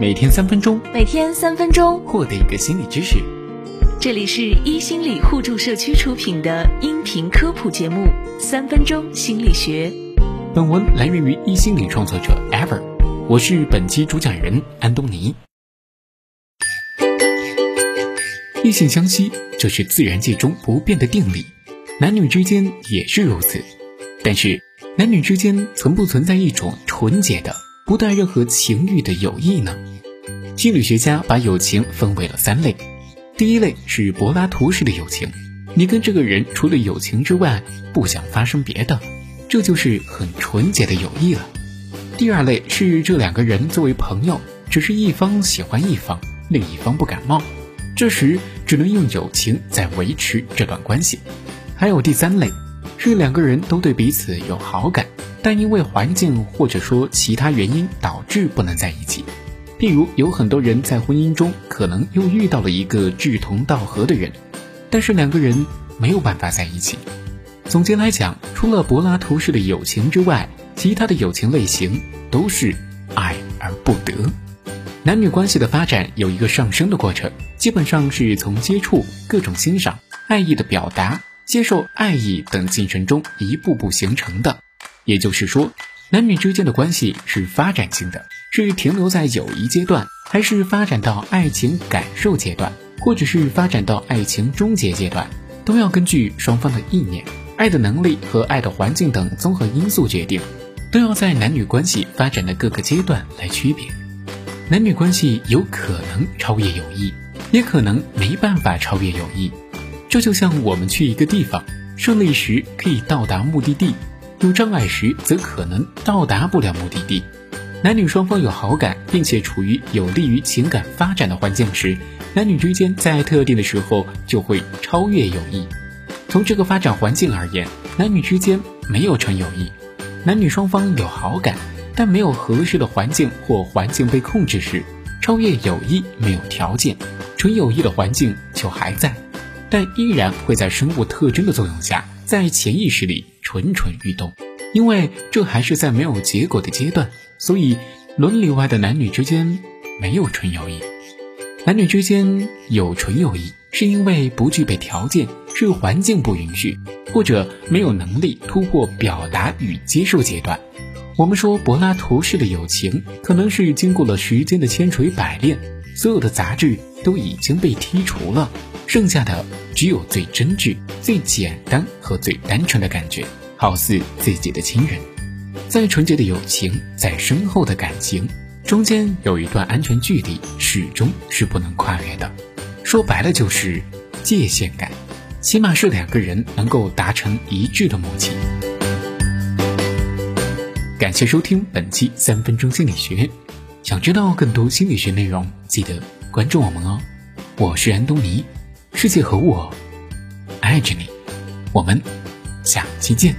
每天三分钟，每天三分钟，获得一个心理知识。这里是一心理互助社区出品的音频科普节目《三分钟心理学》。本文来源于一心理创作者 Ever，我是本期主讲人安东尼。异性相吸，这是自然界中不变的定理，男女之间也是如此。但是，男女之间存不存在一种纯洁的？不带任何情欲的友谊呢？心理学家把友情分为了三类，第一类是柏拉图式的友情，你跟这个人除了友情之外不想发生别的，这就是很纯洁的友谊了。第二类是这两个人作为朋友，只是一方喜欢一方，另一方不感冒，这时只能用友情在维持这段关系。还有第三类，是两个人都对彼此有好感。但因为环境或者说其他原因导致不能在一起，譬如有很多人在婚姻中可能又遇到了一个志同道合的人，但是两个人没有办法在一起。总结来讲，除了柏拉图式的友情之外，其他的友情类型都是爱而不得。男女关系的发展有一个上升的过程，基本上是从接触、各种欣赏、爱意的表达、接受爱意等进程中一步步形成的。也就是说，男女之间的关系是发展性的，是停留在友谊阶段，还是发展到爱情感受阶段，或者是发展到爱情终结阶段，都要根据双方的意念、爱的能力和爱的环境等综合因素决定，都要在男女关系发展的各个阶段来区别。男女关系有可能超越友谊，也可能没办法超越友谊。这就像我们去一个地方，顺利时可以到达目的地。有障碍时，则可能到达不了目的地。男女双方有好感，并且处于有利于情感发展的环境时，男女之间在特定的时候就会超越友谊。从这个发展环境而言，男女之间没有纯友谊。男女双方有好感，但没有合适的环境或环境被控制时，超越友谊没有条件，纯友谊的环境就还在，但依然会在生物特征的作用下。在潜意识里蠢蠢欲动，因为这还是在没有结果的阶段，所以伦理外的男女之间没有纯友谊。男女之间有纯友谊，是因为不具备条件，是环境不允许，或者没有能力突破表达与接受阶段。我们说柏拉图式的友情，可能是经过了时间的千锤百炼，所有的杂质都已经被剔除了。剩下的只有最真挚、最简单和最单纯的感觉，好似自己的亲人。再纯洁的友情，再深厚的感情，中间有一段安全距离，始终是不能跨越的。说白了就是界限感，起码是两个人能够达成一致的默契。感谢收听本期三分钟心理学，想知道更多心理学内容，记得关注我们哦。我是安东尼。世界和我爱着你，我们下期见。